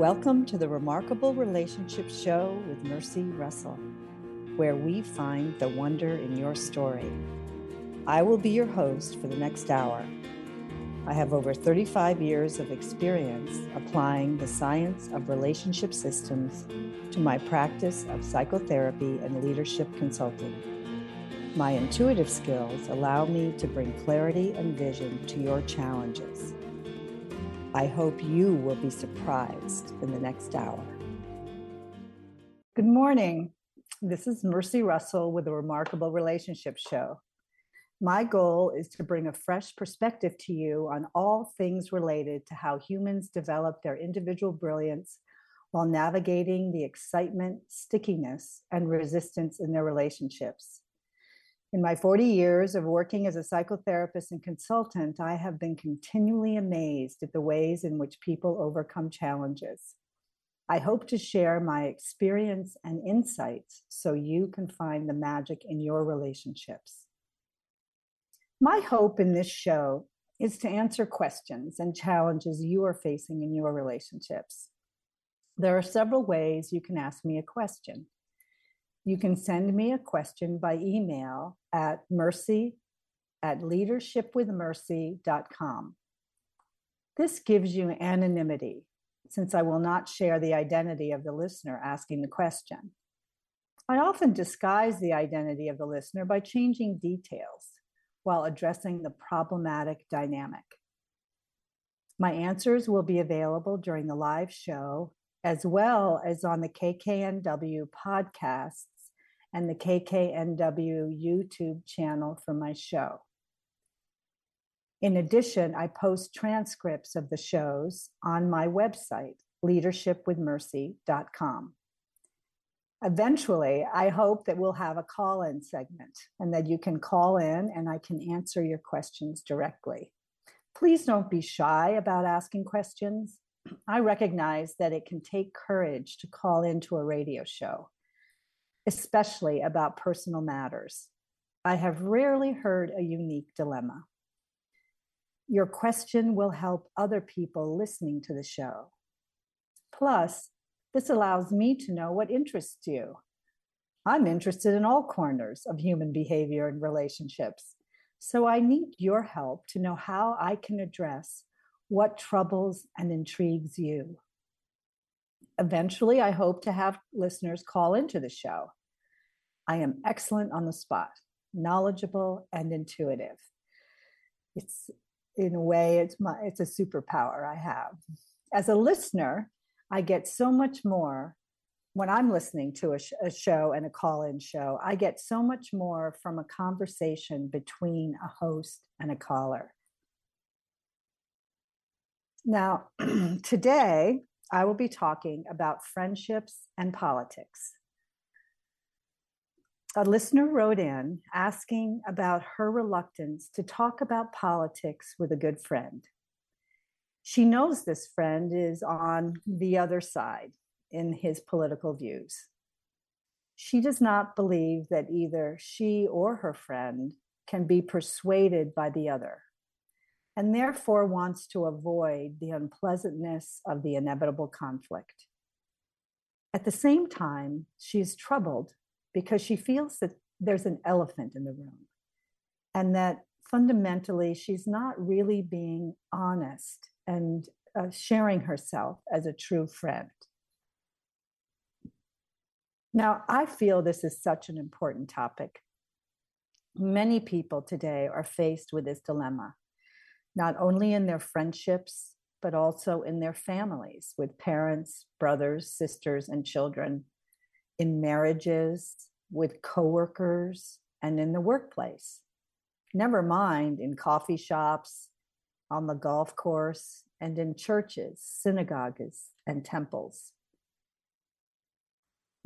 Welcome to the Remarkable Relationship Show with Mercy Russell, where we find the wonder in your story. I will be your host for the next hour. I have over 35 years of experience applying the science of relationship systems to my practice of psychotherapy and leadership consulting. My intuitive skills allow me to bring clarity and vision to your challenges. I hope you will be surprised in the next hour. Good morning. This is Mercy Russell with the Remarkable Relationship Show. My goal is to bring a fresh perspective to you on all things related to how humans develop their individual brilliance while navigating the excitement, stickiness, and resistance in their relationships. In my 40 years of working as a psychotherapist and consultant, I have been continually amazed at the ways in which people overcome challenges. I hope to share my experience and insights so you can find the magic in your relationships. My hope in this show is to answer questions and challenges you are facing in your relationships. There are several ways you can ask me a question. You can send me a question by email at mercy at leadershipwithmercy.com. This gives you anonymity since I will not share the identity of the listener asking the question. I often disguise the identity of the listener by changing details while addressing the problematic dynamic. My answers will be available during the live show as well as on the KKNW podcasts and the KKNW YouTube channel for my show. In addition, I post transcripts of the shows on my website, leadershipwithmercy.com. Eventually, I hope that we'll have a call in segment and that you can call in and I can answer your questions directly. Please don't be shy about asking questions. I recognize that it can take courage to call into a radio show especially about personal matters. I have rarely heard a unique dilemma. Your question will help other people listening to the show. Plus, this allows me to know what interests you. I'm interested in all corners of human behavior and relationships, so I need your help to know how I can address what troubles and intrigues you eventually, I hope to have listeners call into the show. I am excellent on the spot, knowledgeable and intuitive. It's in a way, it's my it's a superpower I have. As a listener, I get so much more when I'm listening to a, sh- a show and a call-in show. I get so much more from a conversation between a host and a caller. Now, today I will be talking about friendships and politics. A listener wrote in asking about her reluctance to talk about politics with a good friend. She knows this friend is on the other side in his political views. She does not believe that either she or her friend can be persuaded by the other and therefore wants to avoid the unpleasantness of the inevitable conflict. At the same time, she is troubled because she feels that there's an elephant in the room and that fundamentally she's not really being honest and uh, sharing herself as a true friend. Now, I feel this is such an important topic. Many people today are faced with this dilemma not only in their friendships, but also in their families with parents, brothers, sisters, and children, in marriages, with coworkers, and in the workplace. Never mind in coffee shops, on the golf course, and in churches, synagogues, and temples.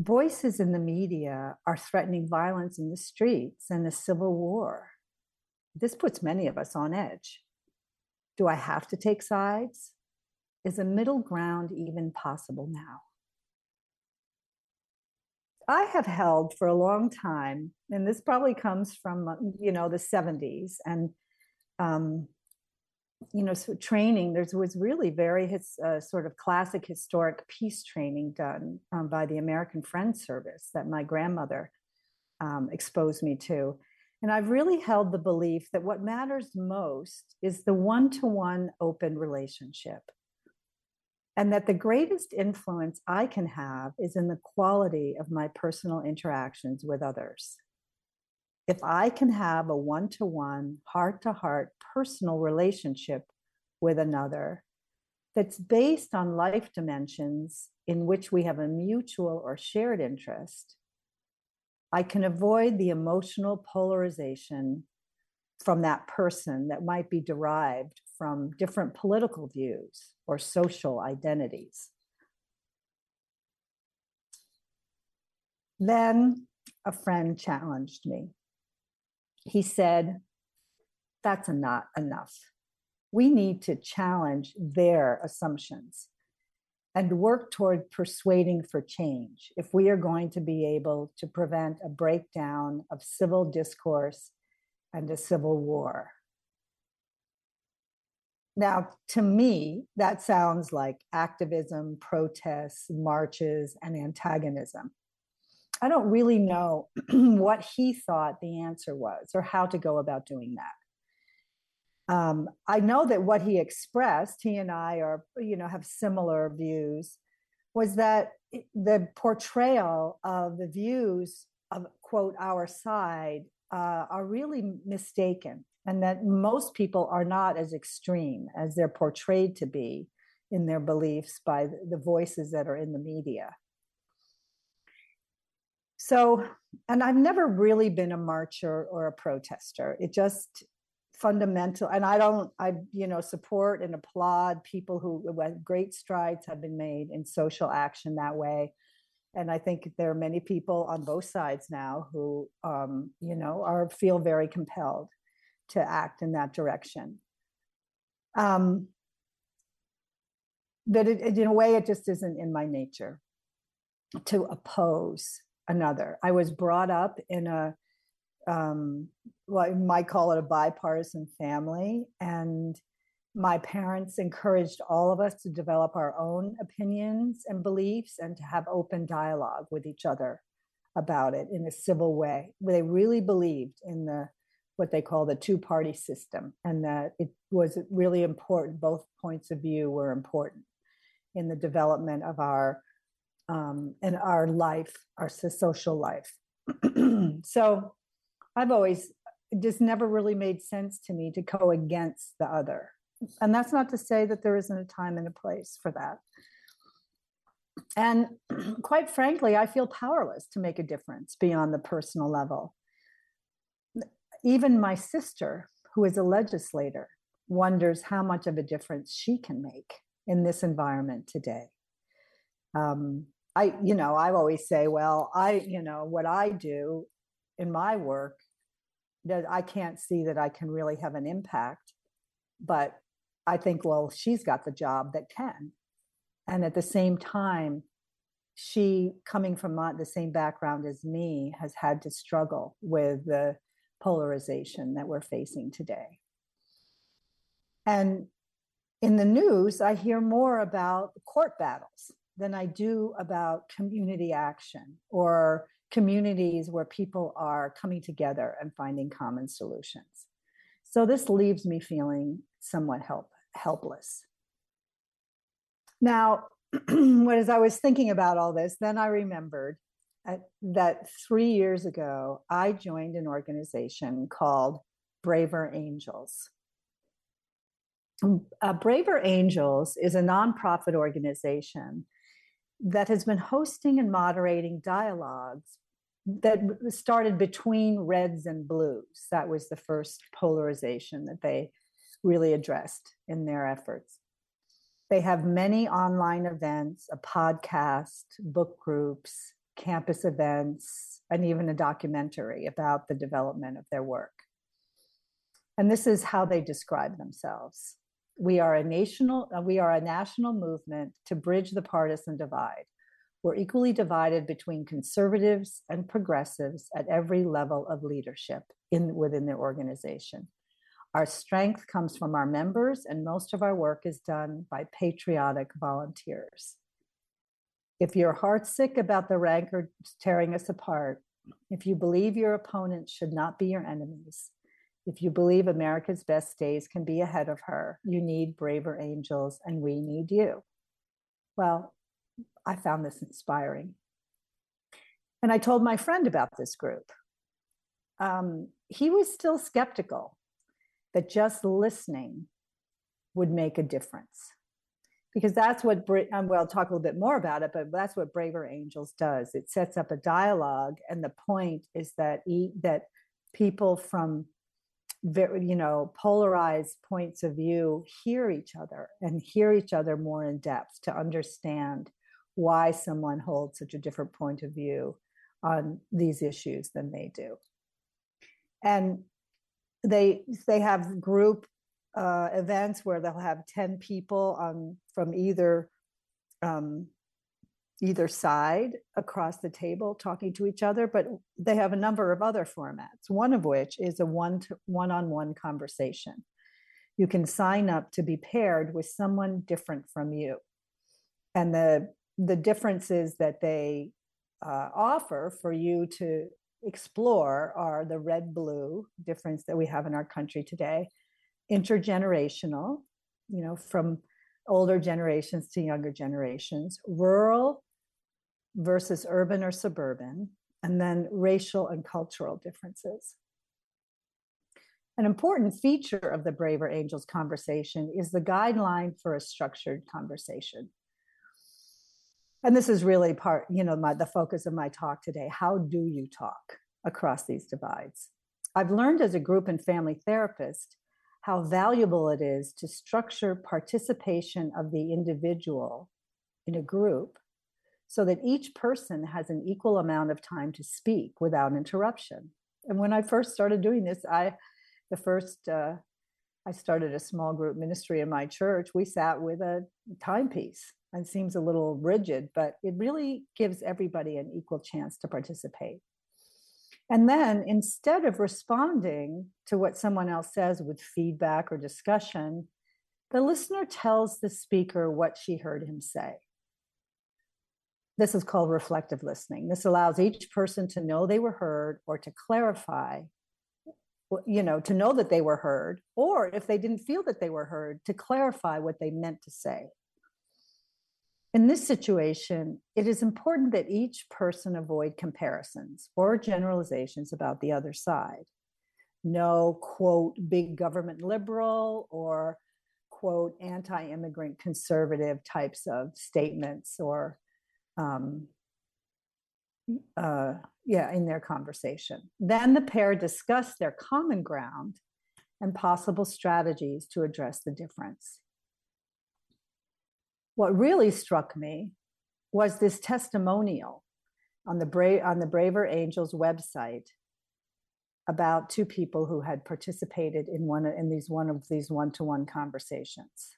Voices in the media are threatening violence in the streets and a civil war. This puts many of us on edge. Do I have to take sides? Is a middle ground even possible now? I have held for a long time, and this probably comes from you know the 70s and um, you know, so training. There was really very his, uh, sort of classic historic peace training done um, by the American Friends Service that my grandmother um, exposed me to. And I've really held the belief that what matters most is the one to one open relationship. And that the greatest influence I can have is in the quality of my personal interactions with others if I can have a one to one, heart to heart personal relationship with another that's based on life dimensions in which we have a mutual or shared interest, I can avoid the emotional polarization from that person that might be derived from different political views or social identities. Then a friend challenged me he said, That's not enough. We need to challenge their assumptions and work toward persuading for change if we are going to be able to prevent a breakdown of civil discourse and a civil war. Now, to me, that sounds like activism, protests, marches, and antagonism. I don't really know what he thought the answer was or how to go about doing that. Um, I know that what he expressed, he and I are, you know, have similar views, was that the portrayal of the views of quote our side uh, are really mistaken, and that most people are not as extreme as they're portrayed to be in their beliefs by the voices that are in the media. So, and I've never really been a marcher or a protester. It just fundamental, and I don't, I, you know, support and applaud people who, great strides have been made in social action that way. And I think there are many people on both sides now who, um, you know, are feel very compelled to act in that direction. Um, but it, it, in a way, it just isn't in my nature to oppose another. I was brought up in a um, well, I might call it a bipartisan family, and my parents encouraged all of us to develop our own opinions and beliefs and to have open dialogue with each other about it in a civil way. They really believed in the what they call the two party system and that it was really important both points of view were important in the development of our um, in our life, our social life. so I've always just never really made sense to me to go against the other. And that's not to say that there isn't a time and a place for that. And quite frankly, I feel powerless to make a difference beyond the personal level. Even my sister, who is a legislator, wonders how much of a difference she can make in this environment today. Um, I, you know, I always say, well, I, you know, what I do in my work, I can't see that I can really have an impact. But I think, well, she's got the job that can. And at the same time, she, coming from my, the same background as me, has had to struggle with the polarization that we're facing today. And in the news, I hear more about court battles than I do about community action or communities where people are coming together and finding common solutions. So this leaves me feeling somewhat help, helpless. Now, as I was thinking about all this, then I remembered that three years ago, I joined an organization called Braver Angels. Uh, Braver Angels is a nonprofit organization that has been hosting and moderating dialogues that started between reds and blues. That was the first polarization that they really addressed in their efforts. They have many online events, a podcast, book groups, campus events, and even a documentary about the development of their work. And this is how they describe themselves we are a national uh, we are a national movement to bridge the partisan divide we're equally divided between conservatives and progressives at every level of leadership in within their organization Our strength comes from our members, and most of our work is done by patriotic volunteers. If you're heartsick about the rancor tearing us apart, if you believe your opponents should not be your enemies, if you believe America's best days can be ahead of her, you need braver angels, and we need you. Well, I found this inspiring. And I told my friend about this group. Um, he was still skeptical that just listening would make a difference because that's what um, well, I'll talk a little bit more about it, but that's what Braver Angels does. It sets up a dialogue, and the point is that e- that people from very, you know polarized points of view hear each other and hear each other more in depth to understand why someone holds such a different point of view on these issues than they do. And they they have group uh, events where they'll have 10 people on from either um, either side across the table talking to each other but they have a number of other formats one of which is a one to one-on-one conversation you can sign up to be paired with someone different from you and the the differences that they uh, offer for you to explore are the red blue difference that we have in our country today intergenerational, you know, from older generations to younger generations, rural versus urban or suburban, and then racial and cultural differences. An important feature of the Braver Angels conversation is the guideline for a structured conversation. And this is really part, you know, my, the focus of my talk today. How do you talk across these divides? I've learned as a group and family therapist how valuable it is to structure participation of the individual in a group so that each person has an equal amount of time to speak without interruption. And when I first started doing this, I, the first, uh, I started a small group ministry in my church. We sat with a timepiece. It seems a little rigid, but it really gives everybody an equal chance to participate. And then instead of responding to what someone else says with feedback or discussion, the listener tells the speaker what she heard him say. This is called reflective listening. This allows each person to know they were heard or to clarify, you know, to know that they were heard, or if they didn't feel that they were heard, to clarify what they meant to say. In this situation, it is important that each person avoid comparisons or generalizations about the other side. No, quote, big government liberal or, quote, anti immigrant conservative types of statements or, um, uh, yeah, in their conversation. Then the pair discuss their common ground and possible strategies to address the difference what really struck me was this testimonial on the Bra- on the Braver Angels website about two people who had participated in one in these one of these one-to-one conversations.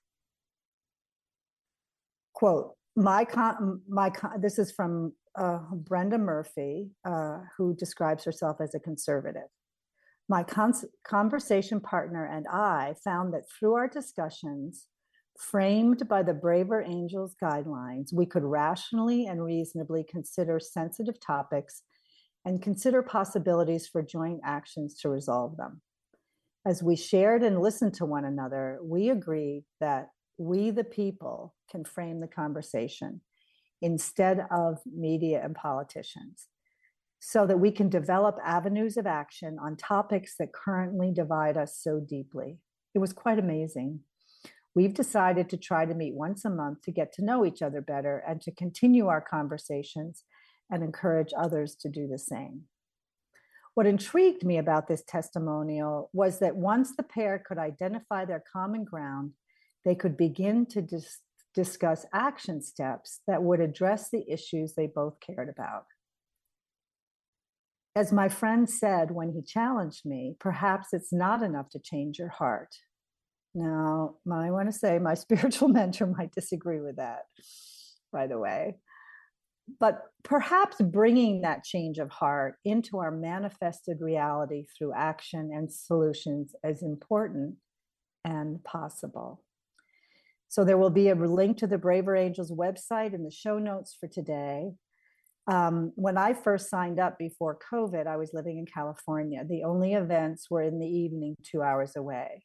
Quote, my con- my con- this is from uh, Brenda Murphy, uh, who describes herself as a conservative. My con- conversation partner and I found that through our discussions, Framed by the Braver Angels guidelines, we could rationally and reasonably consider sensitive topics and consider possibilities for joint actions to resolve them. As we shared and listened to one another, we agreed that we, the people, can frame the conversation instead of media and politicians so that we can develop avenues of action on topics that currently divide us so deeply. It was quite amazing. We've decided to try to meet once a month to get to know each other better and to continue our conversations and encourage others to do the same. What intrigued me about this testimonial was that once the pair could identify their common ground, they could begin to dis- discuss action steps that would address the issues they both cared about. As my friend said when he challenged me, perhaps it's not enough to change your heart. Now, I want to say my spiritual mentor might disagree with that, by the way. but perhaps bringing that change of heart into our manifested reality through action and solutions is important and possible. So there will be a link to the Braver Angels website in the show notes for today. Um, when I first signed up before COVID, I was living in California. The only events were in the evening, two hours away.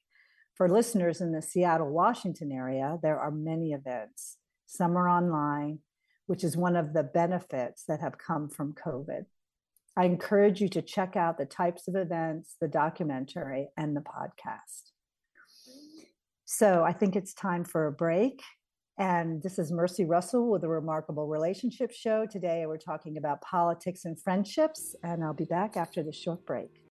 For listeners in the Seattle, Washington area, there are many events. Some are online, which is one of the benefits that have come from COVID. I encourage you to check out the types of events, the documentary, and the podcast. So I think it's time for a break. And this is Mercy Russell with a Remarkable Relationship Show. Today we're talking about politics and friendships, and I'll be back after the short break.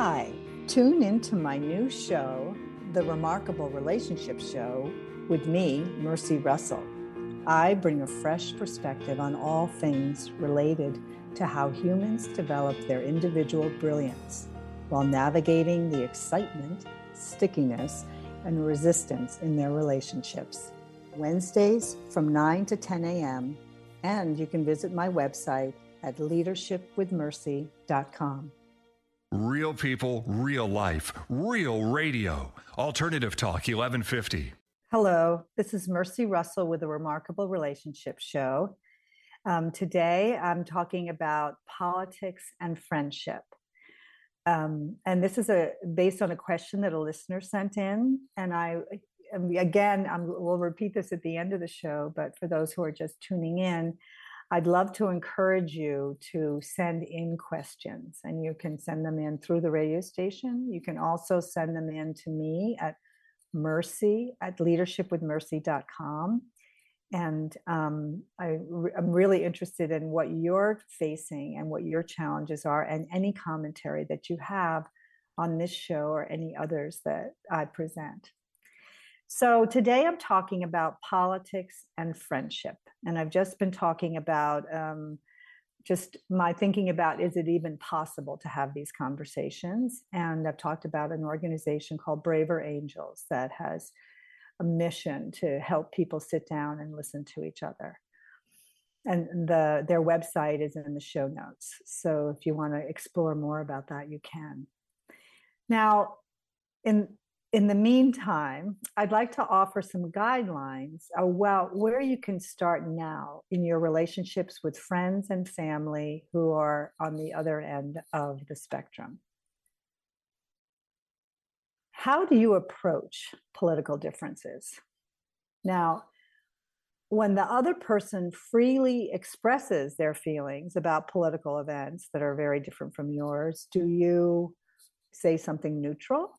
Hi, tune into my new show, The Remarkable Relationship Show, with me, Mercy Russell. I bring a fresh perspective on all things related to how humans develop their individual brilliance while navigating the excitement, stickiness, and resistance in their relationships. Wednesdays from 9 to 10 a.m., and you can visit my website at leadershipwithmercy.com. Real people, real life, real radio. Alternative Talk 1150. Hello, this is Mercy Russell with the Remarkable Relationship Show. Um, today I'm talking about politics and friendship. Um, and this is a based on a question that a listener sent in. And I, again, I'm, we'll repeat this at the end of the show, but for those who are just tuning in, I'd love to encourage you to send in questions, and you can send them in through the radio station. You can also send them in to me at mercy at leadershipwithmercy.com. And um, I, am really interested in what you're facing and what your challenges are, and any commentary that you have on this show or any others that I present. So today I'm talking about politics and friendship. And I've just been talking about um, just my thinking about is it even possible to have these conversations? And I've talked about an organization called Braver Angels that has a mission to help people sit down and listen to each other. And the, their website is in the show notes. So if you want to explore more about that, you can. Now, in in the meantime, I'd like to offer some guidelines about where you can start now in your relationships with friends and family who are on the other end of the spectrum. How do you approach political differences? Now, when the other person freely expresses their feelings about political events that are very different from yours, do you say something neutral?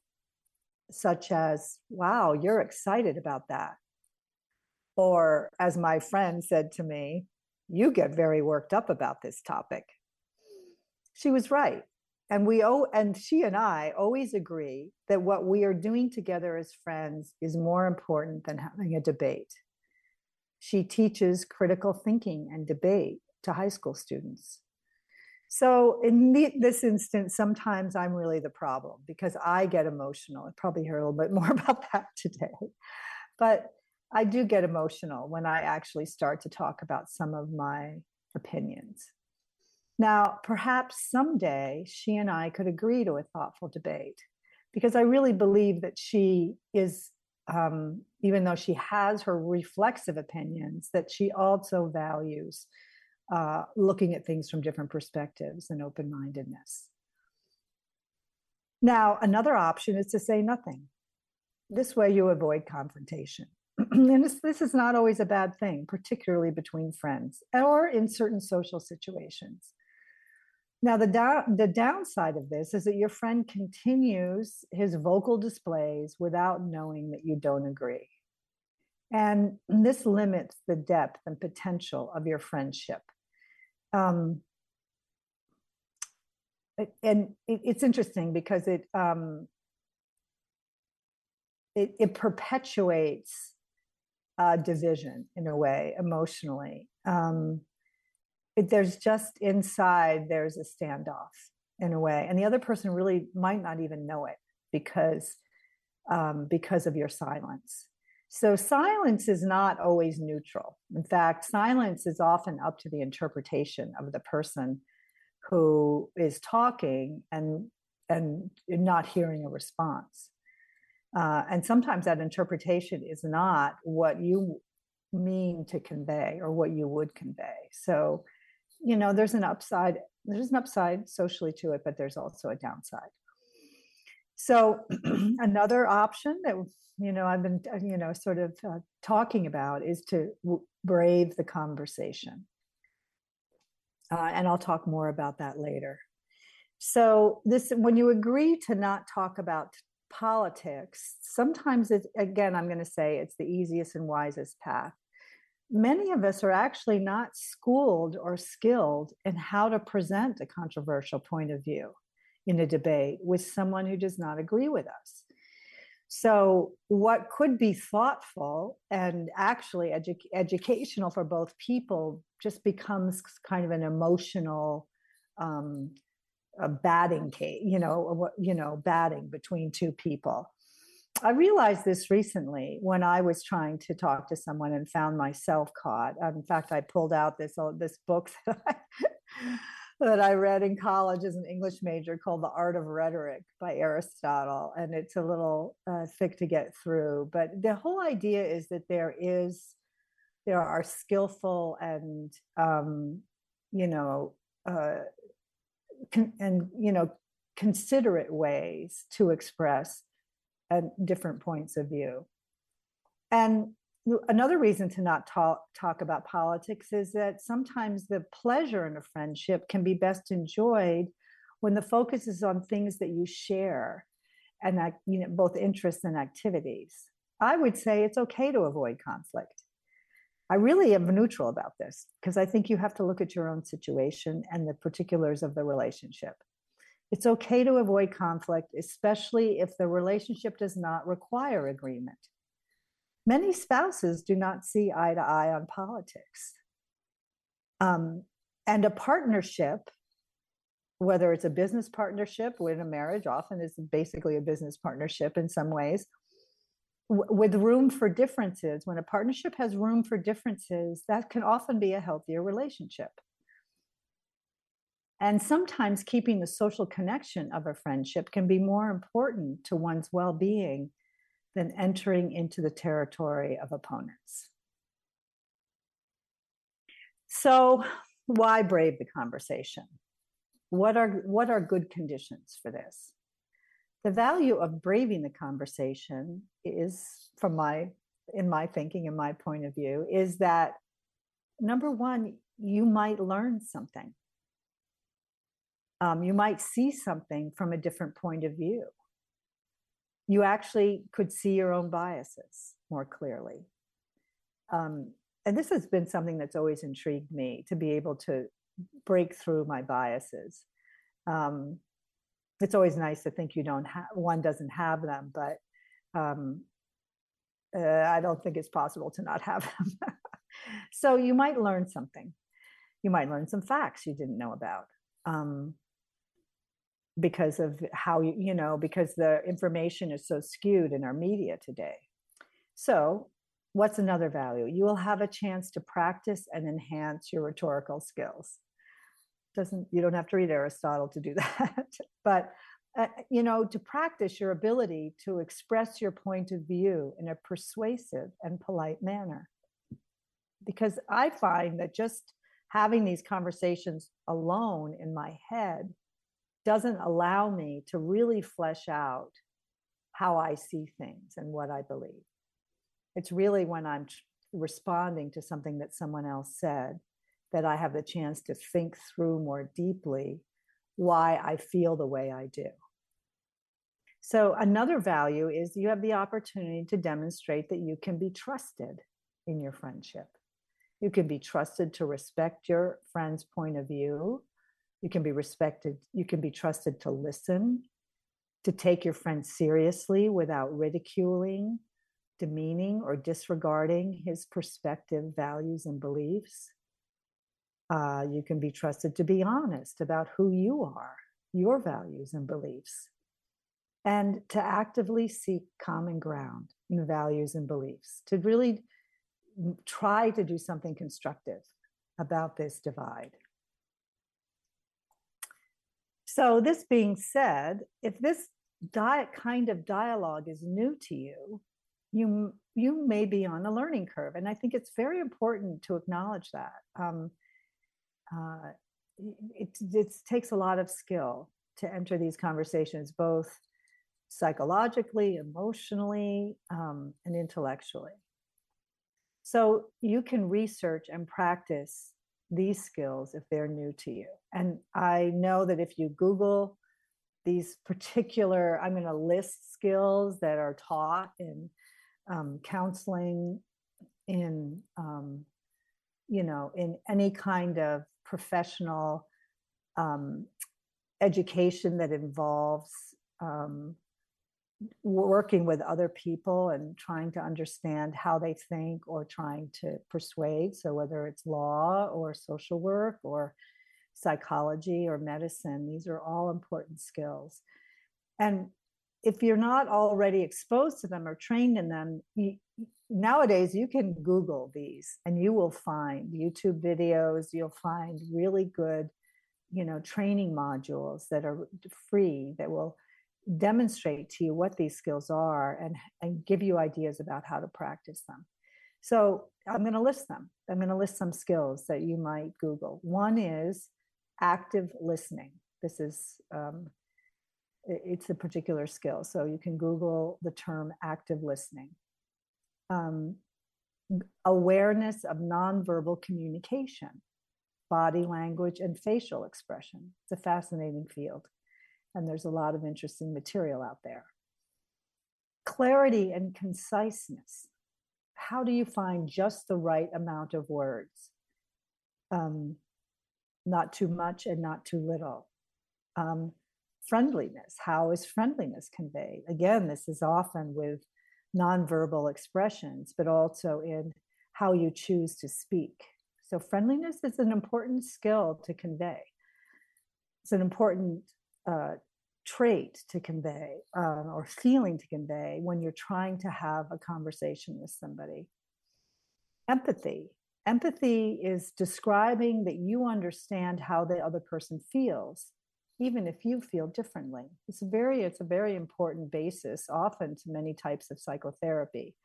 Such as, wow, you're excited about that. Or, as my friend said to me, you get very worked up about this topic. She was right. And we oh, and she and I always agree that what we are doing together as friends is more important than having a debate. She teaches critical thinking and debate to high school students. So in the, this instance, sometimes I'm really the problem because I get emotional. I probably hear a little bit more about that today. But I do get emotional when I actually start to talk about some of my opinions. Now, perhaps someday she and I could agree to a thoughtful debate because I really believe that she is, um, even though she has her reflexive opinions, that she also values uh, looking at things from different perspectives and open mindedness. Now, another option is to say nothing. This way, you avoid confrontation. and this, this is not always a bad thing, particularly between friends or in certain social situations. Now, the, the downside of this is that your friend continues his vocal displays without knowing that you don't agree. And this limits the depth and potential of your friendship. Um, and it, it's interesting because it, um, it, it perpetuates uh, division in a way emotionally. Um, it, there's just inside there's a standoff in a way, and the other person really might not even know it because um, because of your silence. So silence is not always neutral. In fact, silence is often up to the interpretation of the person who is talking and and not hearing a response. Uh, and sometimes that interpretation is not what you mean to convey or what you would convey. So, you know, there's an upside, there's an upside socially to it, but there's also a downside. So, another option that, you know, I've been, you know, sort of uh, talking about is to w- brave the conversation. Uh, and I'll talk more about that later. So, this, when you agree to not talk about politics, sometimes it's, again, I'm going to say it's the easiest and wisest path. Many of us are actually not schooled or skilled in how to present a controversial point of view in a debate with someone who does not agree with us. So, what could be thoughtful and actually edu- educational for both people just becomes kind of an emotional um, a batting cage, you know, you know, batting between two people. I realized this recently when I was trying to talk to someone and found myself caught. In fact, I pulled out this this book that I, that I read in college as an English major called The Art of Rhetoric by Aristotle, and it's a little uh, thick to get through. But the whole idea is that there is there are skillful and um, you know uh, con- and you know considerate ways to express uh, different points of view and another reason to not talk talk about politics is that sometimes the pleasure in a friendship can be best enjoyed when the focus is on things that you share and that you know both interests and activities i would say it's okay to avoid conflict I really am neutral about this because I think you have to look at your own situation and the particulars of the relationship. It's okay to avoid conflict, especially if the relationship does not require agreement. Many spouses do not see eye to eye on politics. Um, and a partnership, whether it's a business partnership, when a marriage often is basically a business partnership in some ways, with room for differences, when a partnership has room for differences, that can often be a healthier relationship. And sometimes keeping the social connection of a friendship can be more important to one's well being than entering into the territory of opponents. So, why brave the conversation? What are, what are good conditions for this? the value of braving the conversation is from my in my thinking and my point of view is that number one you might learn something um, you might see something from a different point of view you actually could see your own biases more clearly um, and this has been something that's always intrigued me to be able to break through my biases um, it's always nice to think you don't have one doesn't have them, but um, uh, I don't think it's possible to not have them. so you might learn something. You might learn some facts you didn't know about. Um, because of how you know because the information is so skewed in our media today. So what's another value? You will have a chance to practice and enhance your rhetorical skills. Doesn't you don't have to read aristotle to do that but uh, you know to practice your ability to express your point of view in a persuasive and polite manner. Because i find that just having these conversations alone in my head doesn't allow me to really flesh out how i see things and what i believe it's really when i'm responding to something that someone else said that I have the chance to think through more deeply why I feel the way I do. So, another value is you have the opportunity to demonstrate that you can be trusted in your friendship. You can be trusted to respect your friend's point of view. You can be respected, you can be trusted to listen, to take your friend seriously without ridiculing, demeaning, or disregarding his perspective, values, and beliefs. Uh, you can be trusted to be honest about who you are, your values and beliefs, and to actively seek common ground in values and beliefs, to really try to do something constructive about this divide. So, this being said, if this diet kind of dialogue is new to you, you you may be on a learning curve, and I think it's very important to acknowledge that. Um, uh, it, it takes a lot of skill to enter these conversations, both psychologically, emotionally, um, and intellectually. So you can research and practice these skills if they're new to you. And I know that if you Google these particular, I'm going to list skills that are taught in um, counseling, in um, you know, in any kind of professional um, education that involves um, working with other people and trying to understand how they think or trying to persuade. So, whether it's law or social work or psychology or medicine, these are all important skills. And if you're not already exposed to them or trained in them, you, nowadays you can Google these and you will find YouTube videos, you'll find really good, you know, training modules that are free that will demonstrate to you what these skills are and, and give you ideas about how to practice them. So I'm going to list them. I'm going to list some skills that you might Google. One is active listening. This is um, it's a particular skill. So you can Google the term active listening. Um, awareness of nonverbal communication, body language, and facial expression. It's a fascinating field and there's a lot of interesting material out there. Clarity and conciseness. How do you find just the right amount of words? Um, not too much and not too little. Um, friendliness. How is friendliness conveyed? Again, this is often with nonverbal expressions, but also in how you choose to speak. So, friendliness is an important skill to convey. It's an important uh, trait to convey um, or feeling to convey when you're trying to have a conversation with somebody. Empathy. Empathy is describing that you understand how the other person feels, even if you feel differently. It's very, it's a very important basis, often to many types of psychotherapy.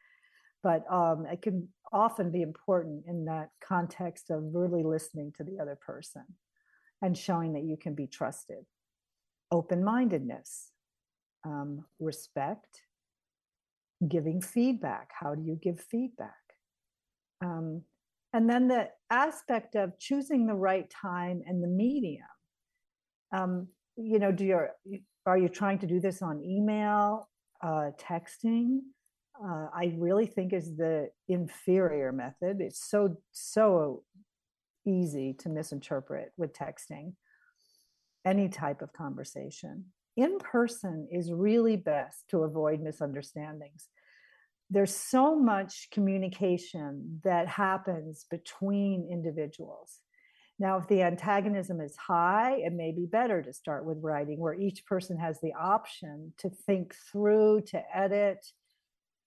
But um, it can often be important in that context of really listening to the other person and showing that you can be trusted open mindedness, um, respect, giving feedback. How do you give feedback? Um, and then the aspect of choosing the right time and the medium. Um, you know, do you are you trying to do this on email, uh, texting? Uh, I really think is the inferior method. It's so so easy to misinterpret with texting any type of conversation. In person is really best to avoid misunderstandings. There's so much communication that happens between individuals. Now, if the antagonism is high, it may be better to start with writing, where each person has the option to think through, to edit,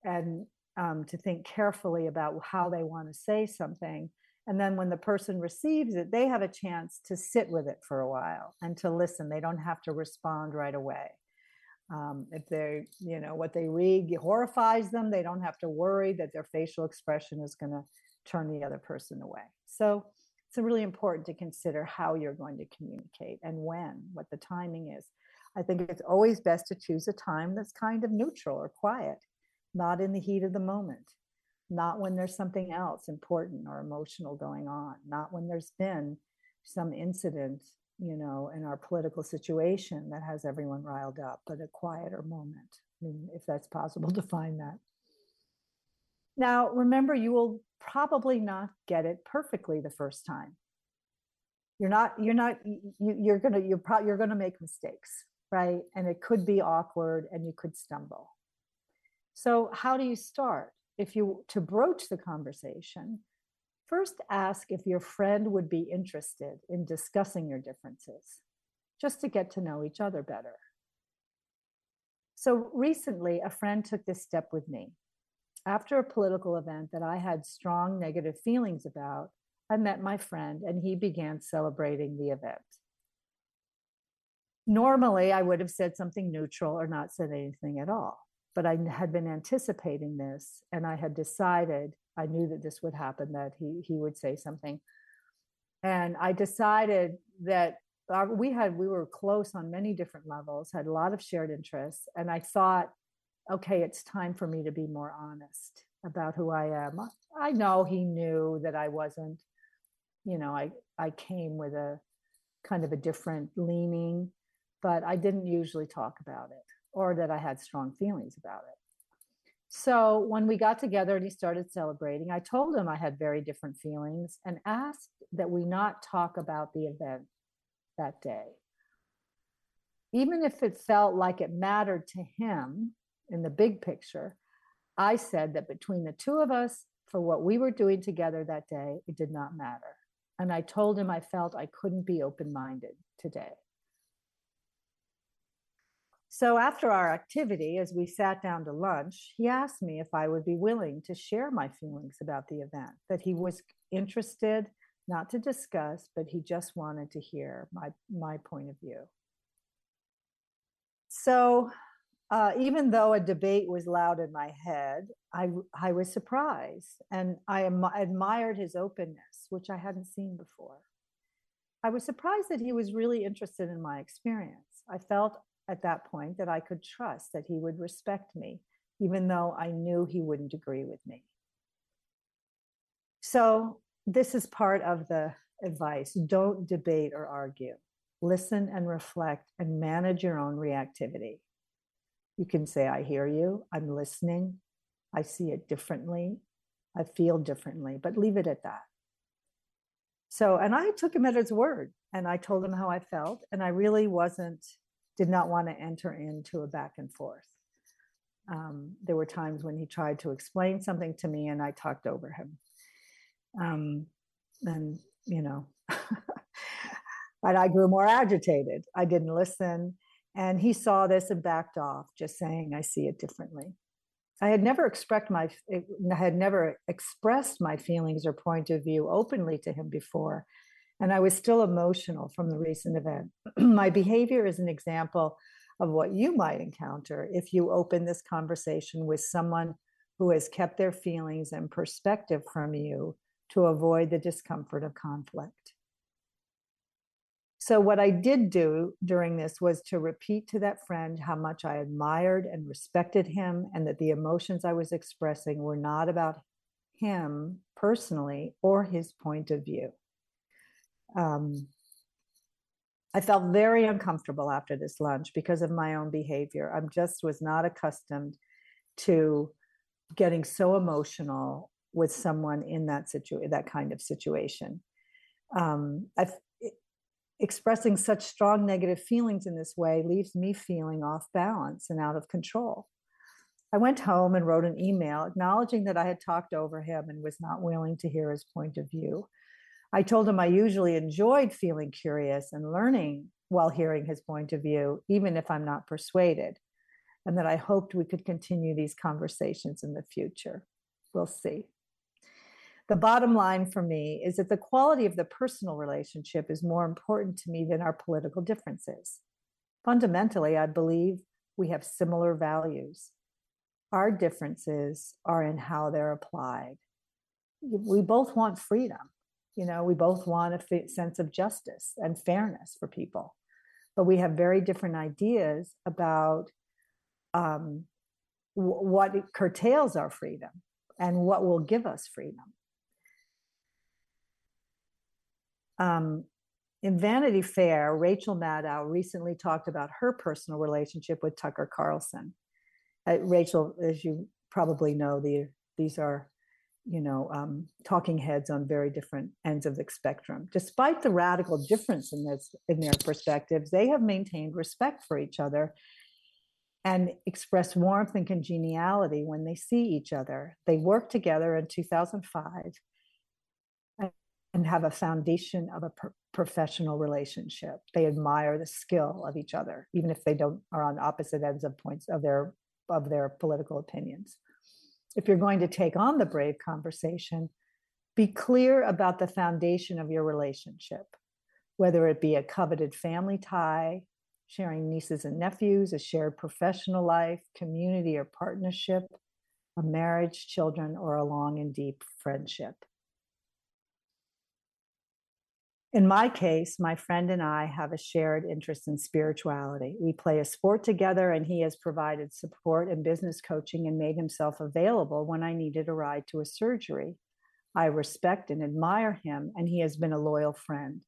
and um, to think carefully about how they want to say something and then when the person receives it, they have a chance to sit with it for a while and to listen. They don't have to respond right away. Um, if they, you know, what they read horrifies them, they don't have to worry that their facial expression is going to turn the other person away. So it's really important to consider how you're going to communicate and when, what the timing is. I think it's always best to choose a time that's kind of neutral or quiet, not in the heat of the moment not when there's something else important or emotional going on, not when there's been some incident you know, in our political situation that has everyone riled up, but a quieter moment, I mean, if that's possible to find that. Now, remember, you will probably not get it perfectly the first time. You're not, you're not, you, you're gonna, you're probably, you're gonna make mistakes, right? And it could be awkward and you could stumble. So, how do you start? If you to broach the conversation, first ask if your friend would be interested in discussing your differences, just to get to know each other better. So, recently, a friend took this step with me. After a political event that I had strong negative feelings about, I met my friend and he began celebrating the event. Normally, I would have said something neutral or not said anything at all, but I had been anticipating this and I had decided, I knew that this would happen, that he, he would say something. And I decided that our, we had, we were close on many different levels, had a lot of shared interests. And I thought okay, it's time for me to be more honest about who I am. I know he knew that I wasn't, you know, I, I came with a kind of a different leaning, but I didn't usually talk about it or that I had strong feelings about it. So when we got together and he started celebrating, I told him I had very different feelings and asked that we not talk about the event that day. Even if it felt like it mattered to him, in the big picture, I said that between the two of us, for what we were doing together that day, it did not matter. And I told him I felt I couldn't be open minded today. So after our activity, as we sat down to lunch, he asked me if I would be willing to share my feelings about the event, that he was interested not to discuss, but he just wanted to hear my, my point of view. So uh, even though a debate was loud in my head, I, I was surprised and I am, admired his openness, which I hadn't seen before. I was surprised that he was really interested in my experience. I felt at that point that I could trust that he would respect me, even though I knew he wouldn't agree with me. So, this is part of the advice don't debate or argue. Listen and reflect and manage your own reactivity. You can say, I hear you, I'm listening, I see it differently, I feel differently, but leave it at that. So, and I took him at his word and I told him how I felt, and I really wasn't, did not want to enter into a back and forth. Um, there were times when he tried to explain something to me and I talked over him. Um, and, you know, but I grew more agitated. I didn't listen. And he saw this and backed off, just saying, I see it differently. I had never expressed my I had never expressed my feelings or point of view openly to him before, and I was still emotional from the recent event. my behavior is an example of what you might encounter if you open this conversation with someone who has kept their feelings and perspective from you to avoid the discomfort of conflict. So, what I did do during this was to repeat to that friend how much I admired and respected him, and that the emotions I was expressing were not about him personally or his point of view. Um, I felt very uncomfortable after this lunch because of my own behavior. I just was not accustomed to getting so emotional with someone in that situation, that kind of situation. Um, I expressing such strong negative feelings in this way leaves me feeling off balance and out of control. I went home and wrote an email acknowledging that I had talked over him and was not willing to hear his point of view. I told him I usually enjoyed feeling curious and learning while hearing his point of view, even if I'm not persuaded, and that I hoped we could continue these conversations in the future. We'll see. The bottom line for me is that the quality of the personal relationship is more important to me than our political differences. Fundamentally, I believe we have similar values. Our differences are in how they're applied. We both want freedom. You know, we both want a sense of justice and fairness for people, but we have very different ideas about um, what curtails our freedom and what will give us freedom. Um, In Vanity Fair, Rachel Maddow recently talked about her personal relationship with Tucker Carlson. Uh, Rachel, as you probably know, the, these are, you know, um, talking heads on very different ends of the spectrum. Despite the radical difference in, this, in their perspectives, they have maintained respect for each other and express warmth and congeniality when they see each other. They worked together in 2005 and have a foundation of a pro- professional relationship. They admire the skill of each other, even if they don't are on opposite ends of points of their of their political opinions. If you're going to take on the brave conversation, be clear about the foundation of your relationship, whether it be a coveted family tie, sharing nieces and nephews, a shared professional life, community or partnership, a marriage, children, or a long and deep friendship. In my case, my friend and I have a shared interest in spirituality. We play a sport together, and he has provided support and business coaching and made himself available when I needed a ride to a surgery. I respect and admire him, and he has been a loyal friend.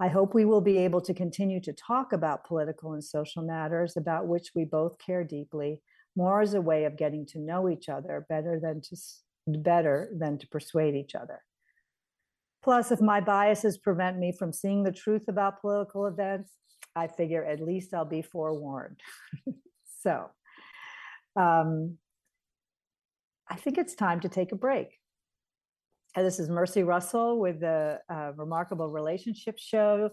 I hope we will be able to continue to talk about political and social matters about which we both care deeply, more as a way of getting to know each other better than to better than to persuade each other. Plus, if my biases prevent me from seeing the truth about political events, I figure at least I'll be forewarned. so, um, I think it's time to take a break. And this is Mercy Russell with the uh, Remarkable Relationship Show.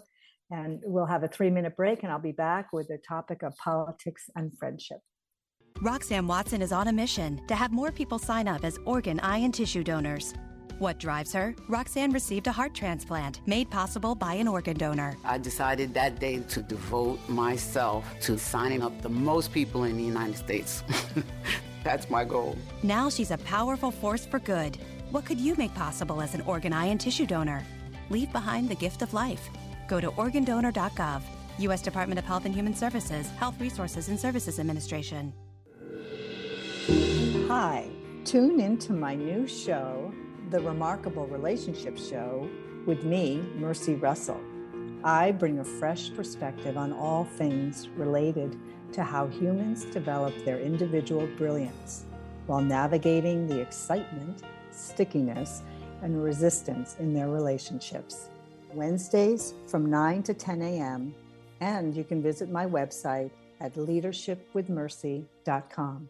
And we'll have a three minute break, and I'll be back with the topic of politics and friendship. Roxanne Watson is on a mission to have more people sign up as organ, eye, and tissue donors. What drives her? Roxanne received a heart transplant made possible by an organ donor. I decided that day to devote myself to signing up the most people in the United States. That's my goal. Now she's a powerful force for good. What could you make possible as an organ, eye, and tissue donor? Leave behind the gift of life. Go to organdonor.gov. U.S. Department of Health and Human Services, Health Resources and Services Administration. Hi, tune into my new show the Remarkable Relationship Show with me, Mercy Russell. I bring a fresh perspective on all things related to how humans develop their individual brilliance while navigating the excitement, stickiness, and resistance in their relationships. Wednesdays from 9 to 10 a.m., and you can visit my website at leadershipwithmercy.com.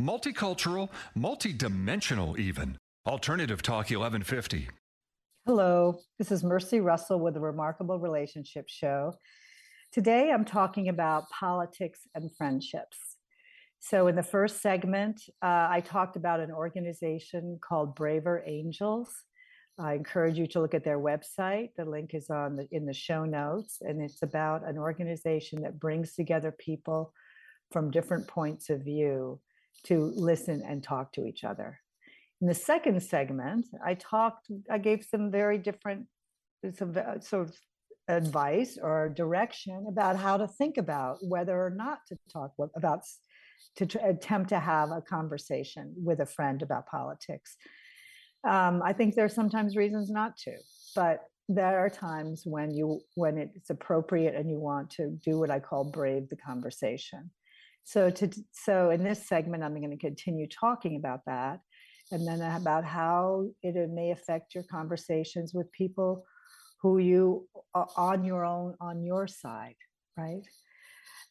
multicultural, multidimensional, even. Alternative Talk 1150. Hello, this is Mercy Russell with the Remarkable Relationship Show. Today I'm talking about politics and friendships. So, in the first segment, uh, I talked about an organization called Braver Angels. I encourage you to look at their website. The link is on the, in the show notes, and it's about an organization that brings together people from different points of view to listen and talk to each other. In the second segment, I talked, I gave some very different some sort of advice or direction about how to think about whether or not to talk about to attempt to have a conversation with a friend about politics. Um, I think there are sometimes reasons not to, but there are times when you when it's appropriate and you want to do what I call brave the conversation. So to so in this segment, I'm going to continue talking about that, and then about how it may affect your conversations with people who you are on your own on your side, right?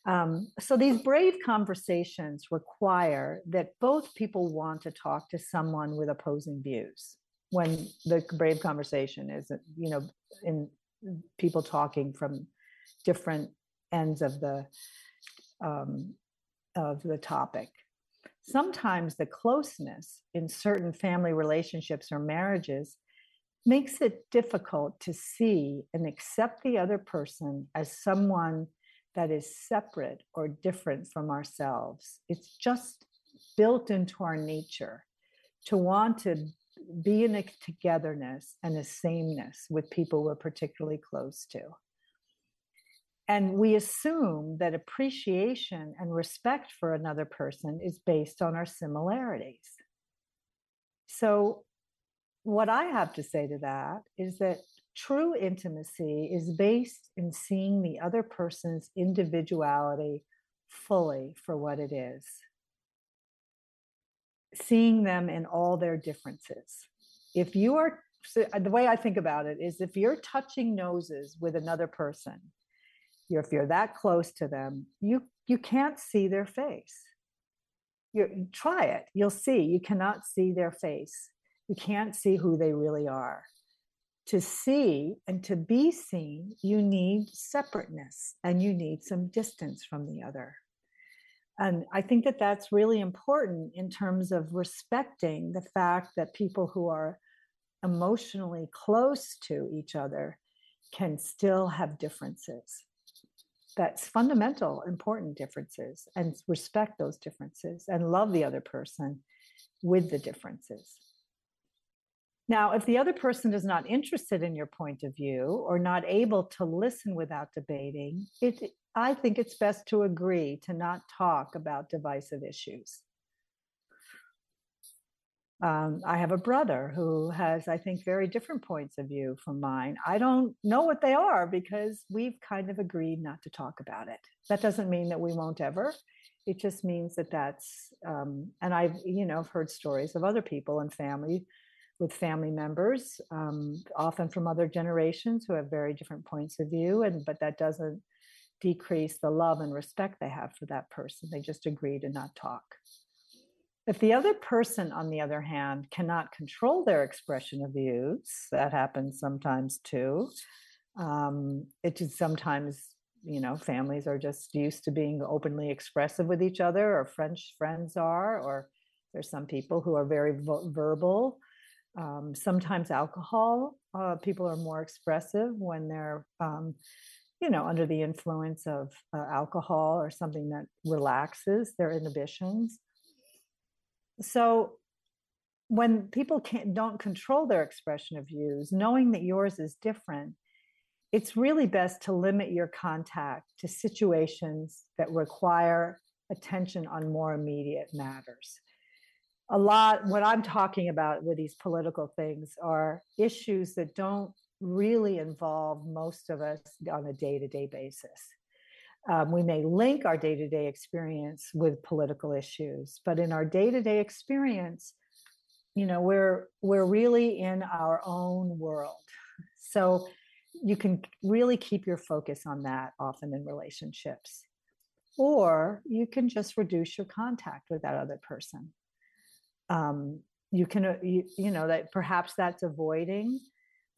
Um, so these brave conversations require that both people want to talk to someone with opposing views. When the brave conversation is, you know, in people talking from different ends of the um, of the topic. Sometimes the closeness in certain family relationships or marriages makes it difficult to see and accept the other person as someone that is separate or different from ourselves. It's just built into our nature to want to be in a togetherness and a sameness with people we're particularly close to. And we assume that appreciation and respect for another person is based on our similarities. So, what I have to say to that is that true intimacy is based in seeing the other person's individuality fully for what it is, seeing them in all their differences. If you are, so the way I think about it is if you're touching noses with another person, you're, if you're that close to them, you, you can't see their face. You try it, you'll see. You cannot see their face. You can't see who they really are to see and to be seen, you need separateness and you need some distance from the other. And I think that that's really important in terms of respecting the fact that people who are emotionally close to each other can still have differences. That's fundamental, important differences, and respect those differences and love the other person with the differences. Now, if the other person is not interested in your point of view or not able to listen without debating, it, I think it's best to agree to not talk about divisive issues. Um, I have a brother who has, I think, very different points of view from mine. I don't know what they are because we've kind of agreed not to talk about it. That doesn't mean that we won't ever. It just means that that's, um, and I've, you know, I've heard stories of other people and family with family members, um, often from other generations who have very different points of view, and but that doesn't decrease the love and respect they have for that person. They just agree to not talk. If the other person, on the other hand, cannot control their expression of views, that happens sometimes too. Um, it is sometimes, you know, families are just used to being openly expressive with each other, or French friends are, or there's some people who are very vo- verbal um, sometimes alcohol. Uh, people are more expressive when they're, um, you know, under the influence of uh, alcohol or something that relaxes their inhibitions. So when people can't don't control their expression of views, knowing that yours is different, it's really best to limit your contact to situations that require attention on more immediate matters. A lot what i'm talking about with these political things are issues that don't really involve most of us on a day-to-day basis um, we may link our day-to-day experience with political issues but in our day-to-day experience you know we're we're really in our own world. So you can really keep your focus on that often in relationships or you can just reduce your contact with that other person. Um, you can uh, you, you know that perhaps that's avoiding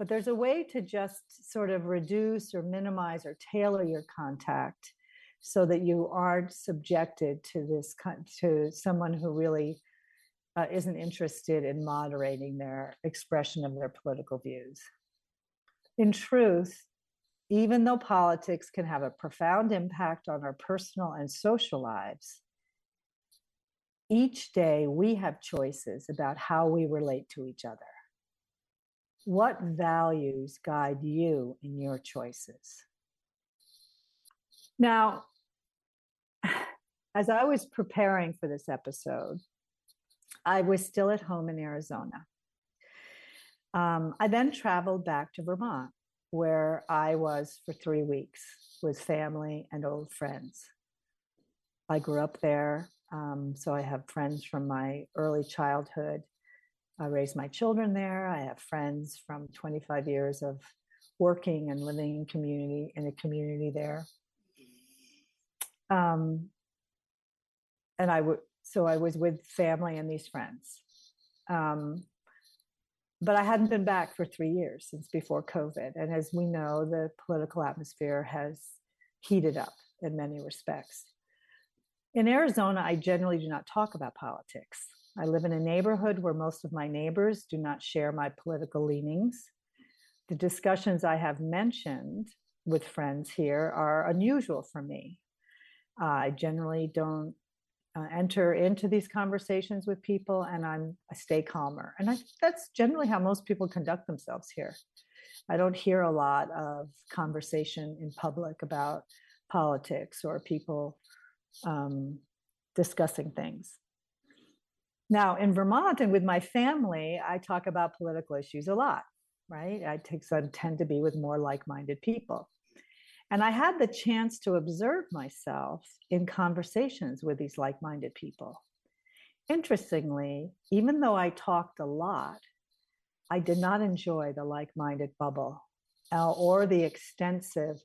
but there's a way to just sort of reduce or minimize or tailor your contact so that you aren't subjected to this to someone who really uh, isn't interested in moderating their expression of their political views in truth even though politics can have a profound impact on our personal and social lives each day we have choices about how we relate to each other. What values guide you in your choices? Now, as I was preparing for this episode, I was still at home in Arizona. Um, I then traveled back to Vermont, where I was for three weeks with family and old friends. I grew up there. Um, so I have friends from my early childhood. I raised my children there. I have friends from 25 years of working and living in community in a community there. Um, and I would so I was with family and these friends. Um, but I hadn't been back for three years since before COVID. And as we know, the political atmosphere has heated up in many respects in Arizona, I generally do not talk about politics. I live in a neighborhood where most of my neighbors do not share my political leanings. The discussions I have mentioned with friends here are unusual for me. I generally don't uh, enter into these conversations with people and I'm I stay calmer. And I, that's generally how most people conduct themselves here. I don't hear a lot of conversation in public about politics or people um, discussing things. Now, in Vermont and with my family, I talk about political issues a lot, right? I, take, I tend to be with more like minded people. And I had the chance to observe myself in conversations with these like minded people. Interestingly, even though I talked a lot, I did not enjoy the like minded bubble uh, or the extensive,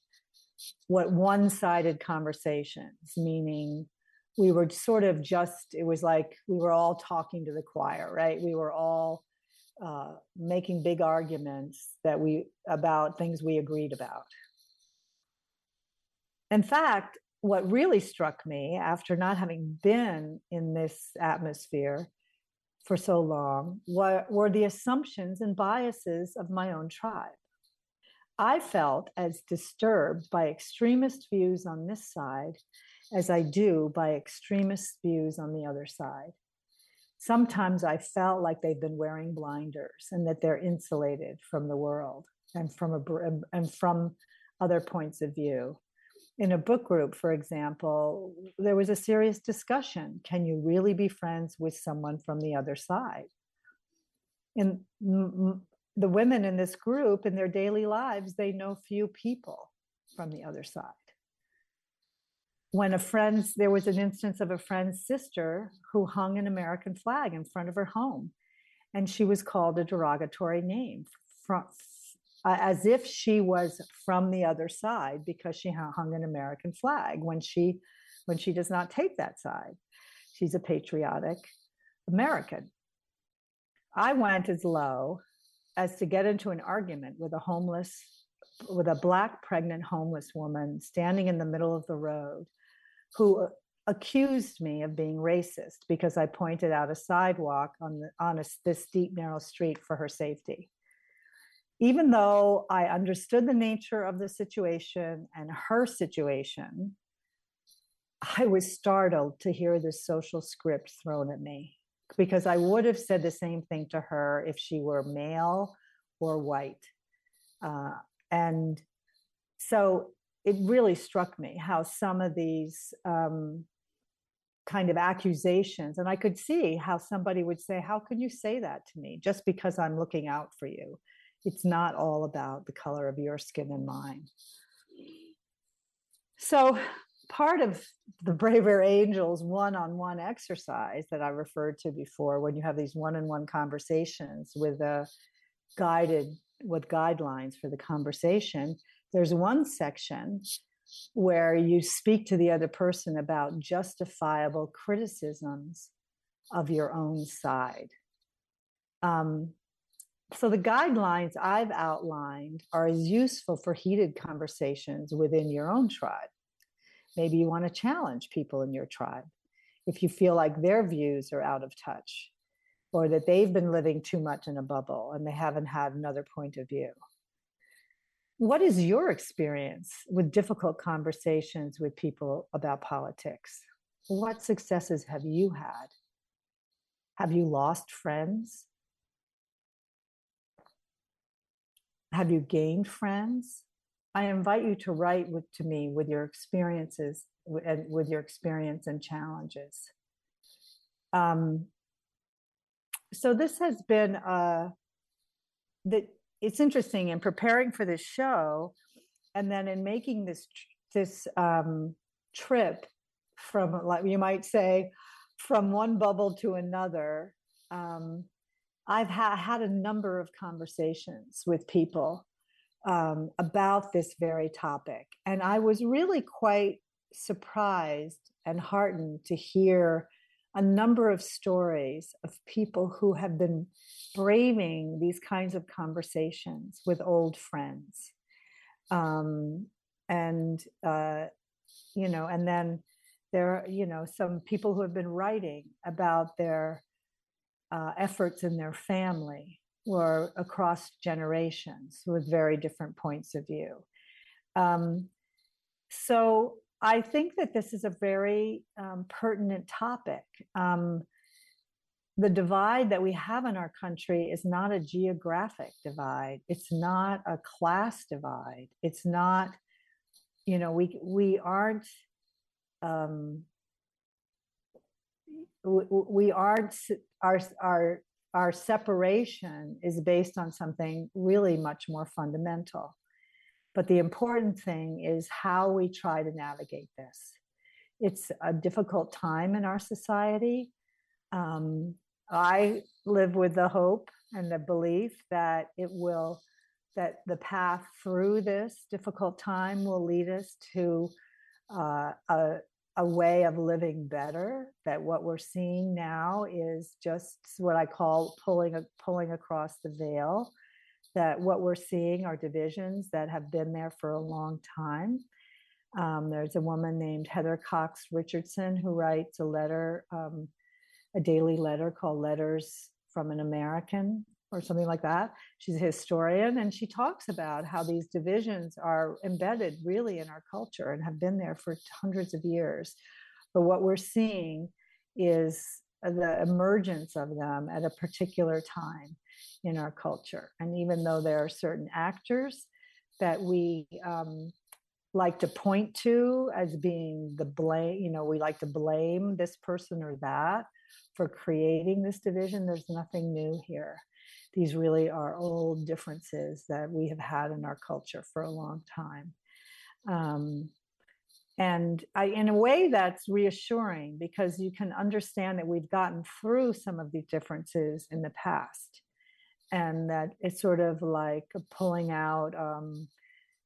what one sided conversations, meaning we were sort of just, it was like we were all talking to the choir, right? We were all uh, making big arguments that we about things we agreed about in fact, what really struck me after not having been in this atmosphere for so long were, were the assumptions and biases of my own tribe. I felt as disturbed by extremist views on this side as I do by extremist views on the other side. Sometimes I felt like they've been wearing blinders and that they're insulated from the world and from a, and from other points of view in a book group, for example, there was a serious discussion. Can you really be friends with someone from the other side? And the women in this group, in their daily lives, they know few people from the other side. When a friend's, there was an instance of a friend's sister who hung an American flag in front of her home, and she was called a derogatory name from, uh, as if she was from the other side because she hung an American flag when she when she does not take that side. She's a patriotic American. I went as low as to get into an argument with a homeless with a black pregnant homeless woman standing in the middle of the road who accused me of being racist because I pointed out a sidewalk on the on a, this steep narrow street for her safety even though I understood the nature of the situation and her situation, I was startled to hear this social script thrown at me because I would have said the same thing to her if she were male or white. Uh, and so it really struck me how some of these um, kind of accusations, and I could see how somebody would say, How could you say that to me just because I'm looking out for you? it's not all about the color of your skin and mine. So, part of the Braver Angels one on one exercise that I referred to before, when you have these one on one conversations with a guided, with guidelines for the conversation, there's one section where you speak to the other person about justifiable criticisms of your own side. Um, so the guidelines I've outlined are as useful for heated conversations within your own tribe. Maybe you want to challenge people in your tribe if you feel like their views are out of touch or that they've been living too much in a bubble and they haven't had another point of view. What is your experience with difficult conversations with people about politics? What successes have you had? Have you lost friends? Have you gained friends? I invite you to write with, to me with your experiences and with your experience and challenges. Um, so this has been uh, that it's interesting in preparing for this show, and then in making this this um, trip from like you might say from one bubble to another. Um, I've ha- had a number of conversations with people um, about this very topic. And I was really quite surprised and heartened to hear a number of stories of people who have been braving these kinds of conversations with old friends. Um, and, uh, you know, and then there are, you know, some people who have been writing about their uh, efforts in their family or across generations with very different points of view. Um, so I think that this is a very um, pertinent topic. Um, the divide that we have in our country is not a geographic divide. It's not a class divide. It's not, you know, we we aren't um, we, we aren't our our our separation is based on something really much more fundamental. But the important thing is how we try to navigate this. It's a difficult time in our society. Um, I live with the hope and the belief that it will, that the path through this difficult time will lead us to uh, a, a way of living better. That what we're seeing now is just what I call pulling pulling across the veil. That what we're seeing are divisions that have been there for a long time. Um, there's a woman named Heather Cox Richardson who writes a letter um, a daily letter called Letters from an American or something like that. She's a historian and she talks about how these divisions are embedded really in our culture and have been there for hundreds of years. But what we're seeing is the emergence of them at a particular time in our culture. And even though there are certain actors that we um, like to point to as being the blame, you know, we like to blame this person or that for creating this division. There's nothing new here. These really are old differences that we have had in our culture for a long time. Um, and I, in a way, that's reassuring because you can understand that we've gotten through some of these differences in the past, and that it's sort of like pulling out, um,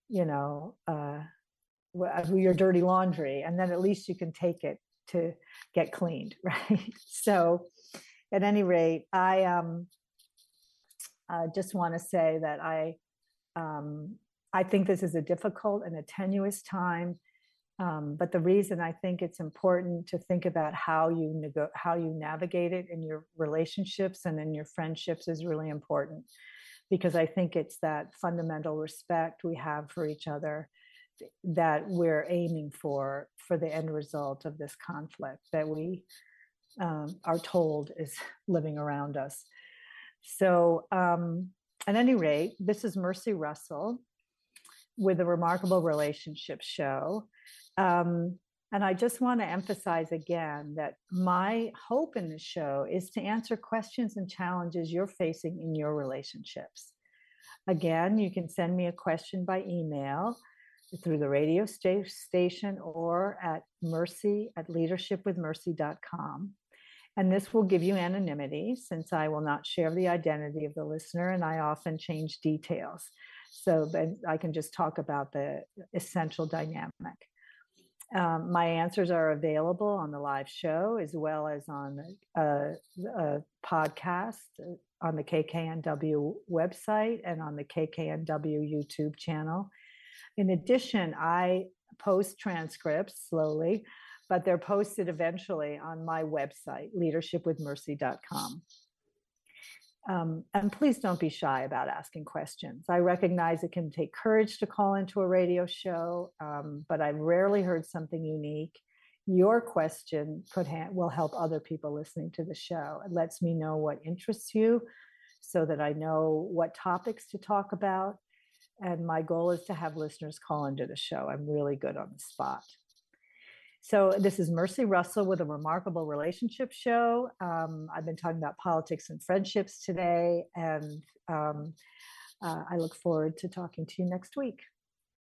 you know, uh, your dirty laundry, and then at least you can take it to get cleaned, right? so, at any rate, I um, uh, just want to say that I um, I think this is a difficult and a tenuous time. Um, but the reason I think it's important to think about how you nego- how you navigate it in your relationships and in your friendships is really important, because I think it's that fundamental respect we have for each other that we're aiming for for the end result of this conflict that we um, are told is living around us. So, um, at any rate, this is Mercy Russell with the Remarkable Relationship Show. Um, and I just want to emphasize again that my hope in this show is to answer questions and challenges you're facing in your relationships. Again, you can send me a question by email through the radio sta- station or at mercy at leadershipwithmercy.com. And this will give you anonymity since I will not share the identity of the listener and I often change details. So I can just talk about the essential dynamic. Um, my answers are available on the live show as well as on a, uh, a podcast uh, on the KKNW website and on the KKNW YouTube channel. In addition, I post transcripts slowly, but they're posted eventually on my website, leadershipwithmercy.com. Um, and please don't be shy about asking questions. I recognize it can take courage to call into a radio show, um, but I've rarely heard something unique. Your question could ha- will help other people listening to the show. It lets me know what interests you so that I know what topics to talk about and my goal is to have listeners call into the show. I'm really good on the spot. So, this is Mercy Russell with a remarkable relationship show. Um, I've been talking about politics and friendships today, and um, uh, I look forward to talking to you next week.